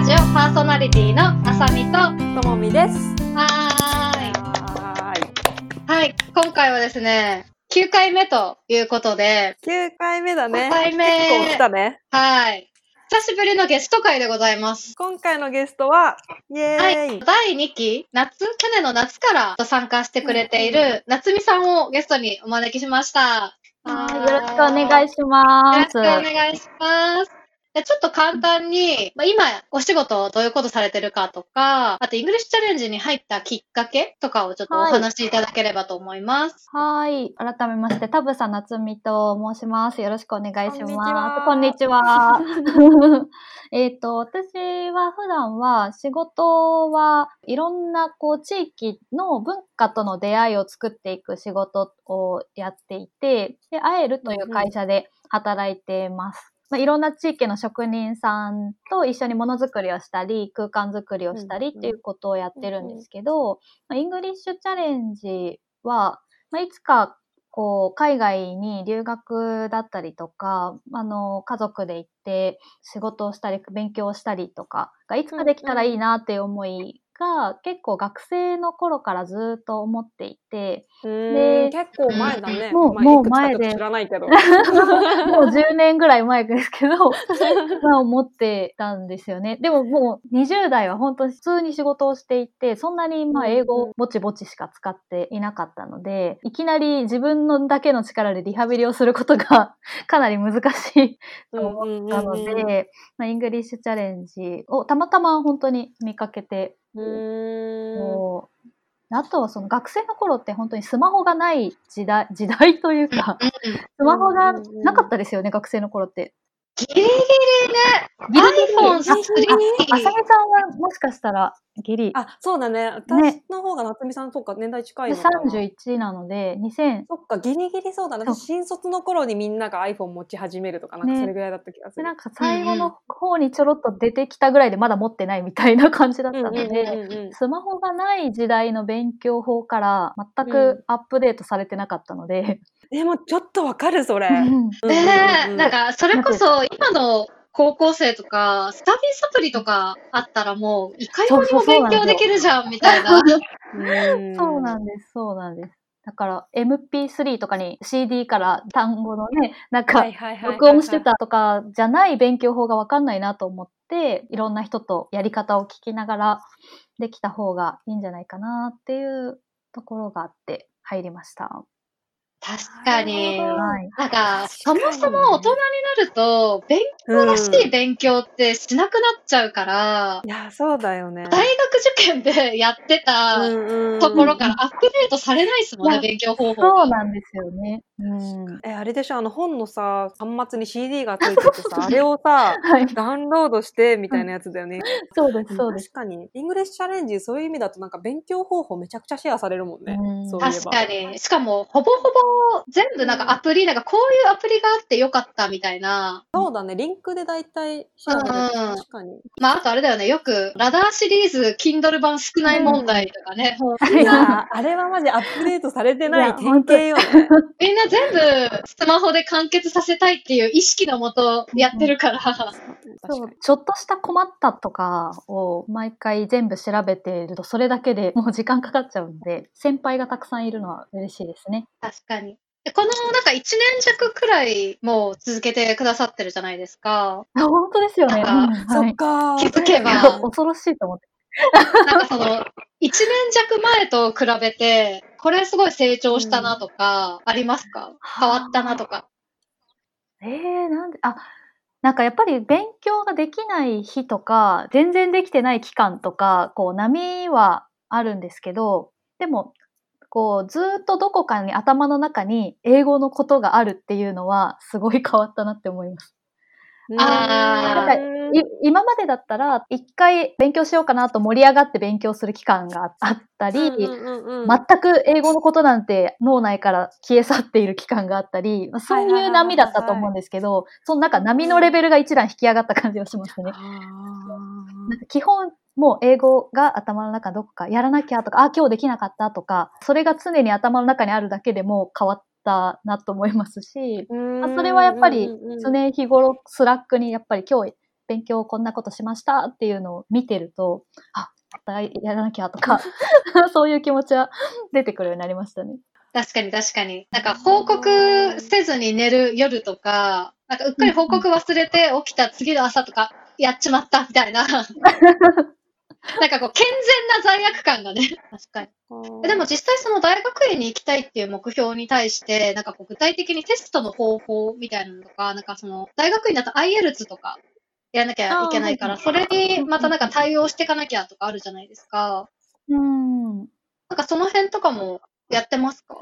ラジオパーソナリティのあさみと、ともみです。はーい。はーい。はい、今回はですね、9回目ということで、9回目だね。9回目結構来たね。はい。久しぶりのゲスト会でございます。今回のゲストは、イエはーイ。い。第2期、夏、去年の夏から参加してくれている、夏美さんをゲストにお招きしました。はい、よろしくお願いします。よろしくお願いします。でちょっと簡単に、まあ、今、お仕事どういうことされてるかとか、あと、 English Challenge に入ったきっかけとかをちょっとお話しいただければと思います。はい。改めまして、田房夏美と申します。よろしくお願いします。ここんんにちにちはは。えっと、私は普段は仕事はいろんなこう地域の文化との出会いを作っていく仕事をやっていて、で、和えるという会社で働いてます。まあ、いろんな地域の職人さんと一緒にものづくりをしたり、空間づくりをしたりっていうことをやってるんですけど、まあイングリッシュチャレンジは、まあ、いつかこう海外に留学だったりとか、あの家族で行って仕事をしたり勉強をしたりとかがいつかできたらいいなっていう思いが結構学生の頃からずっと思っていて、で結構前だね。もうまあもう前で知らないけど。もう10年ぐらい前ですけど、まあ思ってたんですよね。でももう20代は本当に普通に仕事をしていて、そんなにまあ英語をぼちぼちしか使っていなかったので、いきなり自分のだけの力でリハビリをすることが かなり難しいと思ったので、まあ English Challenge をたまたま本当に見かけて、うーん。こうあとはその学生の頃って本当にスマホがない時代、時代というか、スマホがなかったですよね、学生の頃って。ギリギリね、ギリギリあ3ああさみさんはもしかしたらギリ。あ、そうだね。私の方が夏美さんとか年代近いでのかな。31なので、2000、そっか、ギリギリそうだね。新卒の頃にみんなが iPhone 持ち始めるとか、なんかねそれぐらいだった気がする。でなんか最後の方にちょろっと出てきたぐらいでまだ持ってないみたいな感じだったので、スマホがない時代の勉強法から全くアップデートされてなかったので、でもちょっとわかる、それ。え、なんか、それこそ今の高校生とか、スタディサプリとかあったらもう、いかようにも勉強できるじゃん、みたいな。うんそうなんです、そうなんです。だから MP3 とかに CD から単語のね、なんか録音してたとかじゃない勉強法がわかんないなと思って、いろんな人とやり方を聞きながらできた方がいいんじゃないかなっていうところがあって入りました。確かに。なんか、そもそも大人になると、勉強らしい勉強ってしなくなっちゃうから、いや、そうだよね。大学受験でやってたところからアップデートされないですもんね、いや勉強方法そうが。なんですよね。うん。え、あれでしょ、あの本のさ、端末に CD がついててさ、あれをさ、はい。ダウンロードしてみたいなやつだよね。そうです、そうです。確かに。 English Challenge、そういう意味だとなんか勉強方法めちゃくちゃシェアされるもんね。うんそういえば。確かに。しかも、ほぼほぼ全部なんかアプリ、なんかこういうアプリがあってよかったみたいな。そうだね、リンクで大体シェアされる。うん確かに。まあ、あとあれだよね、よく、ラダーシリーズ、Kindle 版少ない問題とかね。もういやーあれはマジアップデートされてない典型よね。みんな全部スマホで完結させたいっていう意識のもとやってるから。そうちょっとした困ったとかを毎回全部調べているとそれだけでもう時間かかっちゃうんで先輩がたくさんいるのは嬉しいですね。確かに。でこのなんか1年弱くらいもう続けてくださってるじゃないですか。あ 本当ですよね。なんうんそっはいかー。気づけば恐ろしいと思って。なんかその、1年弱前と比べて、これすごい成長したなとか、ありますか？変わったなとか。えー、なんで、あ、なんかやっぱり勉強ができない日とか、全然できてない期間とか、こう波はあるんですけど、でも、こうずっとどこかに頭の中に英語のことがあるっていうのはすごい変わったなって思います。あー。い今までだったら一回勉強しようかなと盛り上がって勉強する期間があったり、うんうんうんうん。全く英語のことなんて脳内から消え去っている期間があったり、まあそういう波だったと思うんですけど、そのなんか波のレベルが一段引き上がった感じがしますね。あなんか基本、もう英語が頭の中どこかやらなきゃとか、あ、今日できなかったとか、それが常に頭の中にあるだけでも変わったなと思いますし、ーまあ、それはやっぱり常日頃 Slack にやっぱり今日勉強こんなことしましたっていうのを見てると、あ、またやらなきゃとか、そういう気持ちは出てくるようになりましたね。確かに確かに。なんか報告せずに寝る夜とか、なんかうっかり報告忘れて起きた次の朝とか、やっちまったみたいな。なんかこう、健全な罪悪感がね。確かに。でも実際その大学院に行きたいっていう目標に対して、なんかこう具体的にテストの方法みたいなのとか、なんかその大学院だと IELTS とかやらなきゃいけないから、それにまたなんか対応していかなきゃとかあるじゃないですか。うん。なんかその辺とかもやってますか？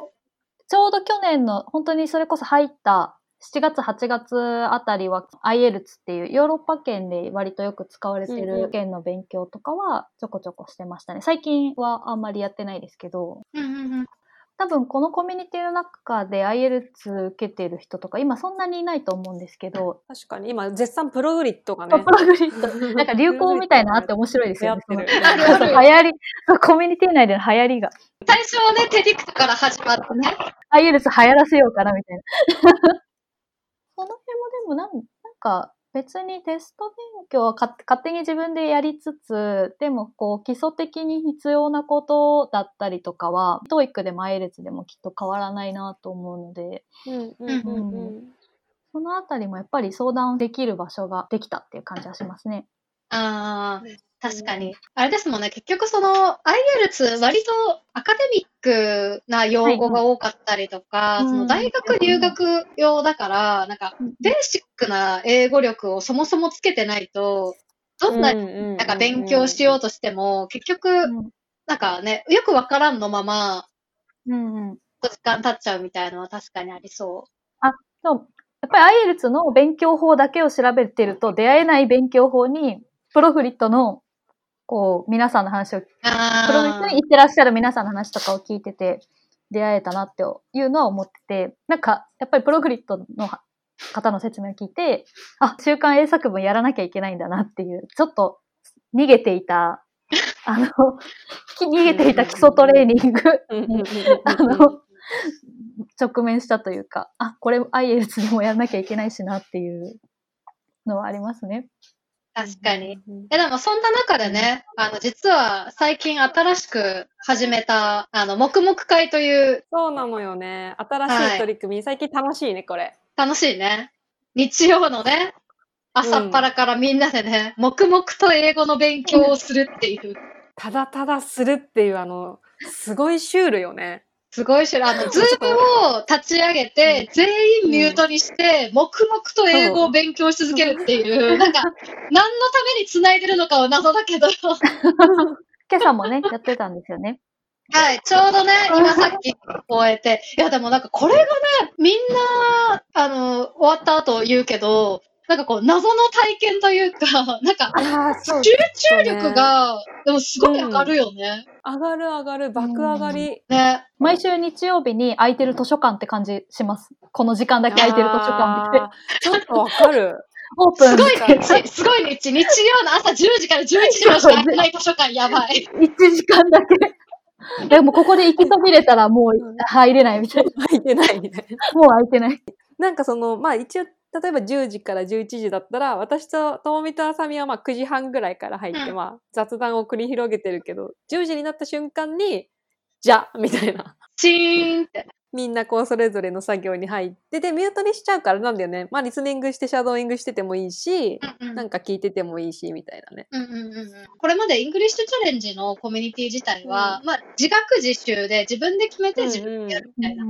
ちょうど去年の、本当にそれこそ入った7月、8月あたりは IELTS っていうヨーロッパ圏で割とよく使われてる圏の勉強とかはちょこちょこしてましたね。最近はあんまりやってないですけど。多分このコミュニティの中で IELTS 受けてる人とか今そんなにいないと思うんですけど、確かに、今、絶賛プログリッドがね。プログリッド、なんか流行みたいなのあって面白いですよね。流行り、コミュニティ内での流行りが。最初はね、テディクトから始まってね。IELTS 流行らせようかなみたいな。その辺もでもなんなんか別にテスト勉強はか勝手に自分でやりつつ、でもこう基礎的に必要なことだったりとかは、TOEIC でも IELTS でもきっと変わらないなと思うので。そのあたりもやっぱり相談できる場所ができたっていう感じはしますね。ああ、確かに。あれですもんね、結局その、IELTS 割とアカデミックな用語が多かったりとか、はいその大学留学用だから、なんか、ベーシックな英語力をそもそもつけてないと、どんなにななんか勉強しようとしても、結局、うん。なんかね、よくわからんのまま、うんうん。時間経っちゃうみたいのは確かにありそそう。やっぱり IELTS の勉強法だけを調べてると出会えない勉強法に、プロフリットの、こう、皆さんの話を、う。プロフリットあに行ってらっしゃる皆さんの話とかを聞いてて、出会えたなっていうのは思ってて、なんか、やっぱりプロフリットの方の説明を聞いて、あ、週刊英作文やらなきゃいけないんだなっていう、ちょっと逃げていた、あの、逃げていた基礎トレーニングあの、直面したというか、あ、これ IELTS でもやらなきゃいけないしなっていうのはありますね。確かに。。いやでもそんな中でね、あの、実は最近新しく始めた、あの、黙々会というそうなのよね。新しい取り組み、最近楽しいね、これ。楽しいね。日曜のね、朝っぱらからみんなでね、黙々と英語の勉強をするっていう、ただただするっていう、あの、すごいシュールよね。すごいし、あの、ズームを立ち上げて、全員ミュートにして、黙々と英語を勉強し続けるっていう、なんか、何のために繋いでるのかは謎だけど、今朝もね、やってたんですよね。はい、ちょうどね、今さっき終えて、いやでもなんかこれがね、みんな、あの、終わった後言うけど、なんかこう、謎の体験というか、なんか。集中力が、でもすごい上がるよね。上がる上がる、爆上がり。ね。毎週日曜日に空いてる図書館って感じします。この時間だけ空いてる図書館で。あーちょっとわかる。オープンすごい日、すごい日、日曜の朝10時から11時までしかやってない図書館やばい。1時間だけ。でもここで行きそびれたらもう入れないみたいな。空いてないみたいな。もう空いてない。なんかその、まあ一応、例えば10時から11時だったら、私とともみとあさみはまあ9時半ぐらいから入って、うんまあ雑談を繰り広げてるけど、10時になった瞬間に、じゃみたいな。チーンって。みんなこうそれぞれの作業に入って、で、ミュートにしちゃうからなんだよね。まあリスニングしてシャドーイングしててもいいし、うんうんなんか聞いててもいいし、みたいなね。うんうんうんうんこれまで English Challenge のコミュニティ自体は、まあ、自学自習で自分で決めて自分でやるみたいな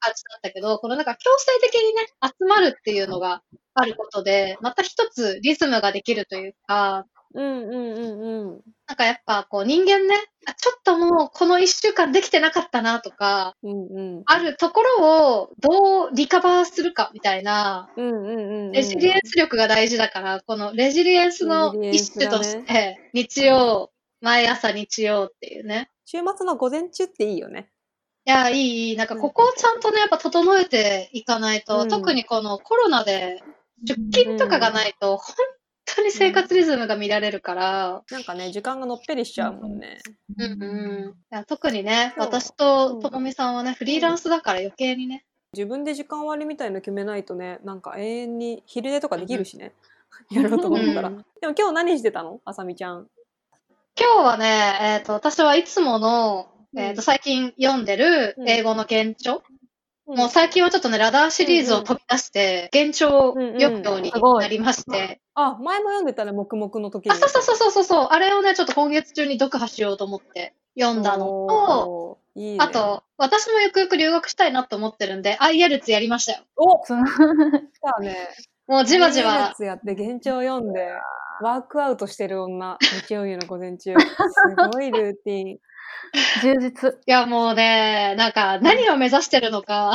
感じだったけど、このなんか強制的にね、集まるっていうのがあることで、また一つリズムができるというか、うんうんうんうん。なんかやっぱこう人間ね、あちょっともうこの一週間できてなかったなとか、うんうん。あるところをどうリカバーするかみたいな。レジリエンス力が大事だから、このレジリエンスの一種として、日曜、毎朝日曜っていうね。週末の午前中っていいよね。いや、いい、いい。なんかここをちゃんとね、やっぱ整えていかないと、うん特にこのコロナで出勤とかがないと、本当に生活リズムが乱れるから、なんかね、時間がのっぺりしちゃうもんね。うんうん。いや特にね、私とともみさんはね、フリーランスだから余計にね。自分で時間割りみたいの決めないとね、なんか永遠に昼寝とかできるしね。やろうと思ったら。うんでも今日何してたの？あさみちゃん。今日はね、えっ、と、私はいつもの、うんえっ、と、最近読んでるうん。英語の原著、もう最近はちょっとね、ラダーシリーズを飛び出して、原著を読むようになりまして、あ、前も読んでたね、黙々の時に。あ、そうそうそうそう。そう、あれをね、ちょっと今月中に読破しようと思って読んだのと、いいね。あ、と、私もゆくゆく留学したいなと思ってるんで、IELTS やりましたよ。お その来たね。もうじわじわ。つやって、現状読んで、ワークアウトしてる女、日曜日の午前中。すごいルーティン。充実。いや、もうね、なんか、何を目指してるのか、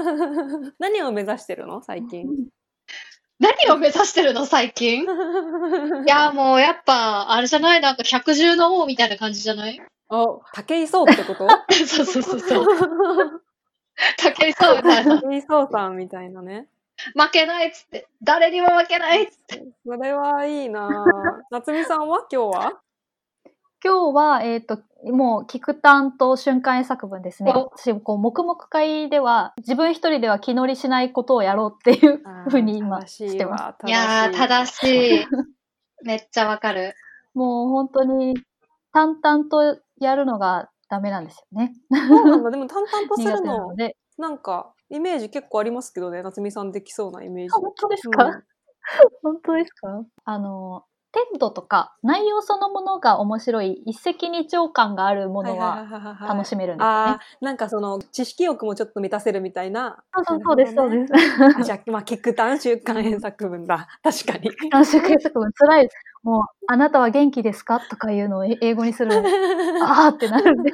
何を目指してるの？最近。何を目指してるの、最近？いや、もうやっぱ、あれじゃない？なんか百獣の王みたいな感じじゃない？お、武井壮ってこと？そうそうそうそう。武井壮みたいな。武井壮さんみたいなね。負けないっつって。誰にも負けないっつって。それはいいなぁ。夏美さんは？今日は？今日は、えっ、と、もう、聞く担当瞬間作文ですね。お私、こう、黙々会では、自分一人では気乗りしないことをやろうっていうふうに今正ししてます。いやー、正しい。めっちゃわかる。もう本当に、淡々とやるのがダメなんですよね。そうなんだ。でも淡々とするの の、で。なんか、イメージ結構ありますけどね。夏美さんできそうなイメージあ。本当ですか、うん本当ですか？あの、テントとか内容そのものが面白い一石二鳥感があるものは楽しめるんですよね。ああ、なんかその、知識欲もちょっと満たせるみたいな。そうそうそうです、そうです。あじゃあ、まあ、キックタン週刊編作文だ。確かに。短縮作文辛いです。もう、あなたは元気ですかとかいうのをえ英語にするの。あーってなるんで。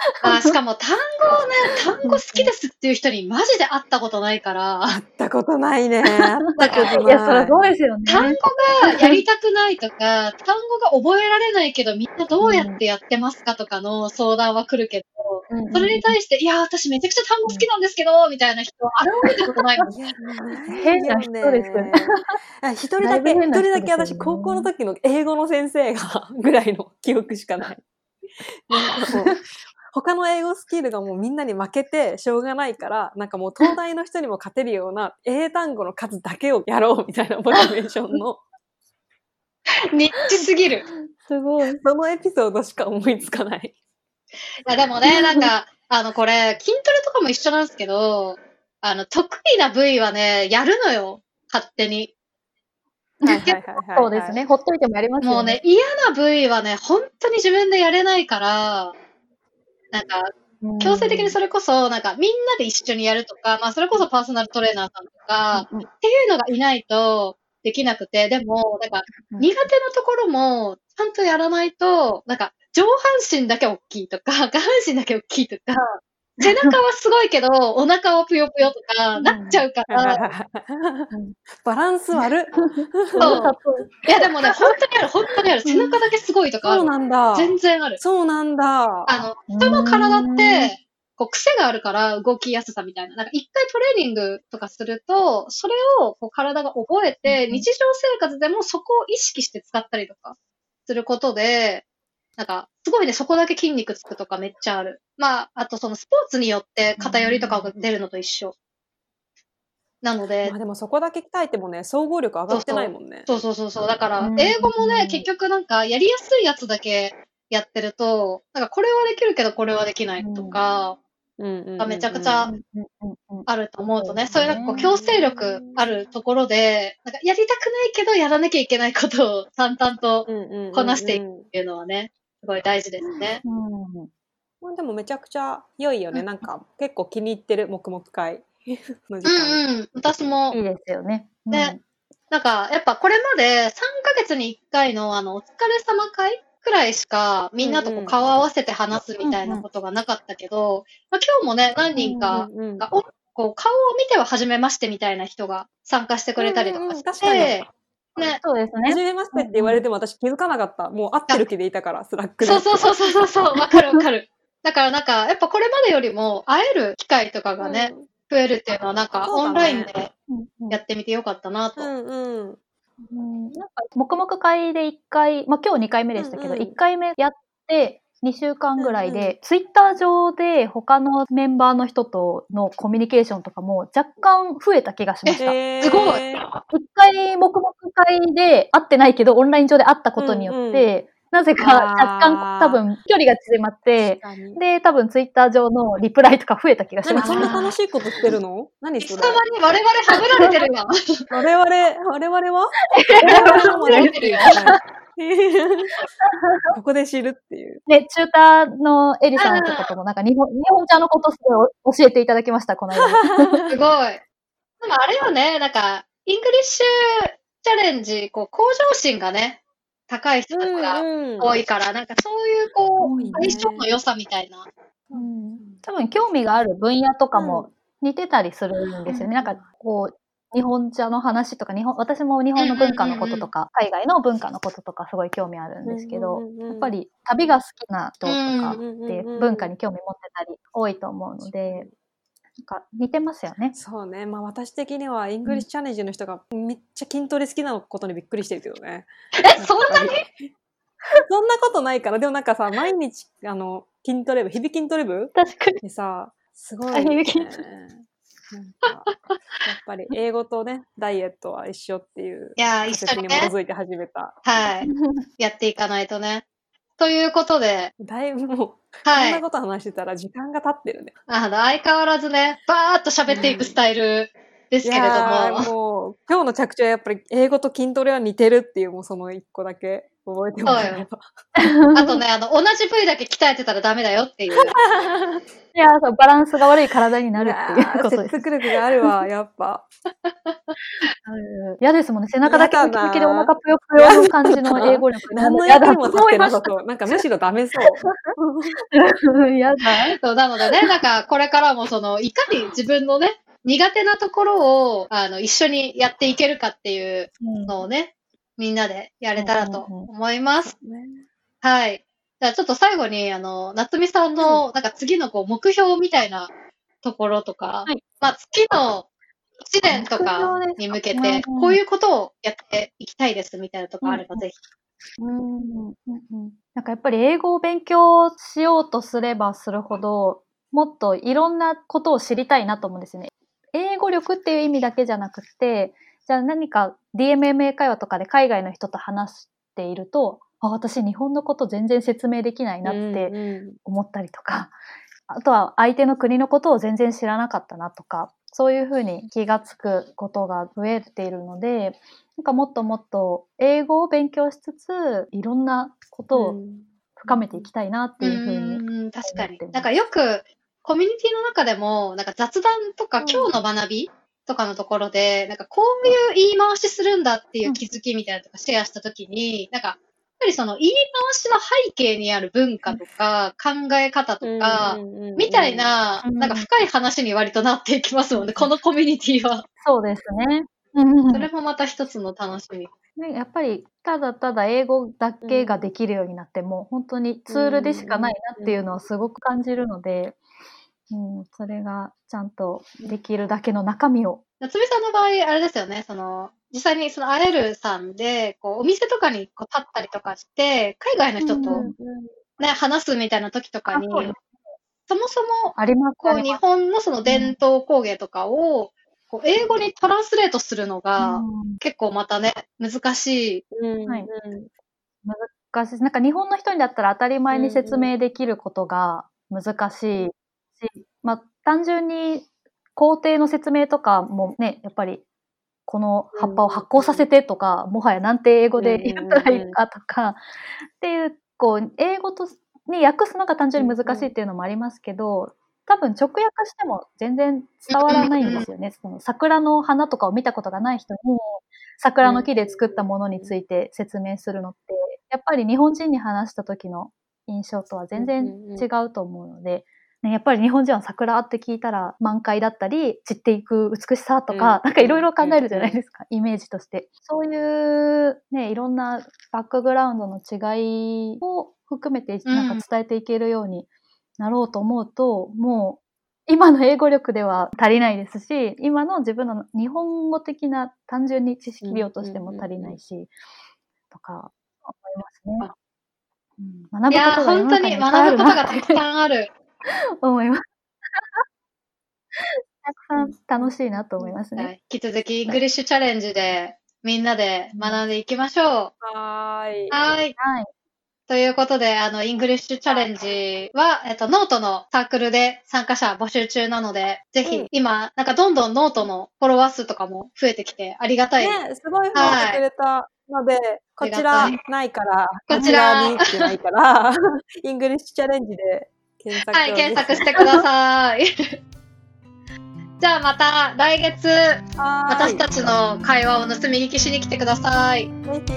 あしかも単語をね、単語好きですっていう人にマジで会ったことないから、会ったことないね。会ったことない。いや、そりゃそうですよね。単語がやりたくないとか、単語が覚えられないけど、みんなどうやってやってますかとかの相談は来るけど、うんうんそれに対して、いや、私めちゃくちゃ単語好きなんですけど、みたいな人、あれを見たことない変な人ですね。あ一人だけ、一人だけ私、高校の時の英語の先生が、ぐらいの記憶しかない。他の英語スキルがもうみんなに負けてしょうがないから、なんかもう東大の人にも勝てるような英単語の数だけをやろうみたいなモチベーションの、ニッチすぎる。いすごい。そのエピソードしか思いつかない。や、でもね、なんか、あの、これ、筋トレとかも一緒なんですけど、あの、得意な部位はね、やるのよ。勝手に。はいはいはいはい。そうですね。ほっといてもやりますよね。もうね、嫌な部位はね、本当に自分でやれないから、なんか、うん、強制的にそれこそ、なんか、みんなで一緒にやるとか、まあ、それこそパーソナルトレーナーさんとか、うんうん。っていうのがいないとできなくて、でも、なんか、うん。苦手なところも、ちゃんとやらないと、なんか、上半身だけ大きいとか、下半身だけ大きいとか、背中はすごいけど、お腹はぷよぷよとか、うんなっちゃうから、バランス悪っ。そういやでもね、本当にある、本当にある。背中だけすごいとかあそうる。なんだ。全然ある。そうなんだ。あの、人の体って、こう癖があるから動きやすさみたいな。なんか一回トレーニングとかすると、それをこう体が覚えて、うん日常生活でもそこを意識して使ったりとかすることで、なんか、すごいね、そこだけ筋肉つくとかめっちゃある。まあ、あとそのスポーツによって偏りとかが出るのと一緒。なのでまあ、でもそこだけ鍛えてもね、総合力上がってないもんね。そうそうそうそう。だからう、ん英語もねう、ん結局なんか、やりやすいやつだけやってると、なんかこれはできるけどこれはできないとか、うんうんうんうんがめちゃくちゃあると思うとね、そそうういうなんかこう強制力あるところで、なんかやりたくないけどやらなきゃいけないことを淡々とこなしていくっていうのはね、すごい大事ですね。うんまあでもめちゃくちゃ良いよね。なんか結構気に入ってる黙々会 の時う間。んうん。私もいい、ですよね。ねなんかやっぱこれまで3ヶ月に1回のあの、お疲れ様会くらいしかみんなとこう顔合わせて話すみたいなことがなかったけど、まあ、今日もね、何人かうんうんうんが、おこう顔を見ては初めましてみたいな人が参加してくれたりとかしうんうん確かて、ね、そうですはじね。めましてって言われても私気づかなかった。もう会ってる気でいたから、 Slackで。そうそうそうそうそうそう、わかるわかる。だからなんか、やっぱこれまでよりも会える機会とかがね、増えるっていうのはなんかねオンラインでうんうんやってみてよかったなと。うんうん。うんなんか、もくもく会で1回、まあ今日2回目でしたけど、うんうん1回目やって、2週間ぐらいうんうで、ツイッター上で他のメンバーの人とのコミュニケーションとかも若干増えた気がしました。えー。すごい。一回もくもく会で会ってないけど、オンライン上で会ったことによって、なぜか若干多分距離が縮まって、で、多分ツイッター上のリプライとか増えた気がしました。何そんな楽しいことしてるの？何それ？に我々はぶられてるわ。我々、我々は？我々もねっていう ここで知るっていう。で、チューターのエリさんとかともなんか日本、日本茶のことすごい教えていただきました、この間。すごい。でもあれよね、なんか、 EnglishChallenge、こう、向上心がね、高い人たちがうん多いから、なんかそういう、こう、相性の良さみたいな。うん多分興味がある分野とかも似てたりするんですよね。なんかこう、日本茶の話とか、日本、私も日本の文化のこととか、海外の文化のこととかすごい興味あるんですけど、やっぱり旅が好きな人とかって文化に興味持ってたり多いと思うので、なんか似てますよね。そうね。まあ私的にはEnglishChallengeの人がめっちゃ筋トレ好きなことにびっくりしてるけどね。え、そんなに？そんなことないから。でもなんかさ、毎日、あの、筋トレ部、日々筋トレ部確かに。でさ、すごい、あね。日々なんか、やっぱり英語とね、ダイエットは一緒っていういや一緒に基づいて始めた。はい、やっていかないとね。ということで、だいぶもう、こはい。んなこと話してたら時間が経ってるね。あの、相変わらずね、バーっと喋っていくスタイルですけれどやーも、もう、今日の着地はやっぱり英語と筋トレは似てるっていう、もうその一個だけ覚えてもらえれば。あとね、あの、同じ部位だけ鍛えてたらダメだよっていう。いや、そう、バランスが悪い体になるっていうことです。説得力があるわ、やっぱ。う ん嫌ですもんね。背中だけムキムキでお腹ぷよぷよの感じの英語力。何の役にも立ってなさとそう。なんかむしろダメそう。思いました。やだ。そう、なのでね、なんか、これからもその、いかに自分のね、苦手なところを、あの、一緒にやっていけるかっていうのをね、みんなでやれたらと思います。はい。じゃあちょっと最後に、あの、夏美さんの、なんか次のこう、目標みたいなところとか、はいまあ、月の1年とかに向けうんて、うんこういうことをやっていきたいですみたいなとこあれば、ぜひ。うんうんうんなんかやっぱり英語を勉強しようとすればするほど、もっといろんなことを知りたいなと思うんですよね。英語力っていう意味だけじゃなくて、じゃあ何か DMMA 会話とかで海外の人と話していると、あ、私日本のこと全然説明できないなってうん思ったりとか、あとは相手の国のことを全然知らなかったなとか、そういうふうに気がつくことが増えているので、なんかもっともっと英語を勉強しつつ、いろんなことを深めていきたいなっていうふうに。うん、確かに。なんかよく、コミュニティの中でも、なんか雑談とかうん。今日の学びとかのところで、なんかこういう言い回しするんだっていう気づきみたいなのとかシェアしたときに、なんか、やっぱりその言い回しの背景にある文化とか考え方とか、みたい、な、うんなんか深い話に割となっていきますもんね、このコミュニティは。そうですね。うんそれもまた一つの楽しみ。ね、やっぱりただただ英語だけができるようになっても、本当にツールでしかないなっていうのをすごく感じるので、うん、それがちゃんとできるだけの中身を。夏美さんの場合、あれですよね、その、実際にその会えるさんで、こう、お店とかにこう立ったりとかして、海外の人とうんね、話すみたいな時とかに、あそもそも、ありますこう、日本のその伝統工芸とかを、こう、英語にトランスレートするのが、うん。結構またね、難しい。はい。難しい。なんか日本の人にだったら当たり前に説明できることが難しいし、まあ単純に工程の説明とかもね、やっぱりこの葉っぱを発酵させてとか、もはやなんて英語で言ったらいいかとか、っていう、こう、英語とに訳すのが単純に難しいっていうのもありますけど、多分直訳しても全然伝わらないんですよね。その桜の花とかを見たことがない人に、桜の木で作ったものについて説明するのって、やっぱり日本人に話した時の印象とは全然違うと思うので、ね、やっぱり日本人は桜って聞いたら満開だったり、散っていく美しさとか、うんなんかいろいろ考えるじゃないですか、イメージとして。そういうね、いろんなバックグラウンドの違いを含めてなんか伝えていけるようになろうと思うと、もう今の英語力では足りないですし、今の自分の日本語的な単純に知識量としても足りないし、とか思いますね。うん学ぶことが本当に学ぶことがたくさんある。思います。たくさん楽しいなと思いますね。引き続き、 EnglishChallengeで、みんなで学んでいきましょう。はーい。はい。はい。ということで、あの、 EnglishChallengeは、えっと、ノートのサークルで参加者募集中なので、ぜひ、うん今、なんかどんどんノートのフォロワー数とかも増えてきて、ありがたい。ね、すごい増えてくれたので、こちらないから、こちらこちらにってないから、EnglishChallengeで検索をはい、検索してください。じゃあまた来月、私たちの会話を盗み聞きしに来てください。ぜひ。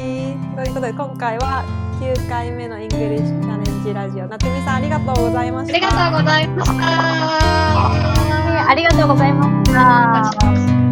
ということで、今回は9回目のイングリッシュチャレンジラジオ。なつみさん、ありがとうございました。ありがとうございました。ありがとうございました。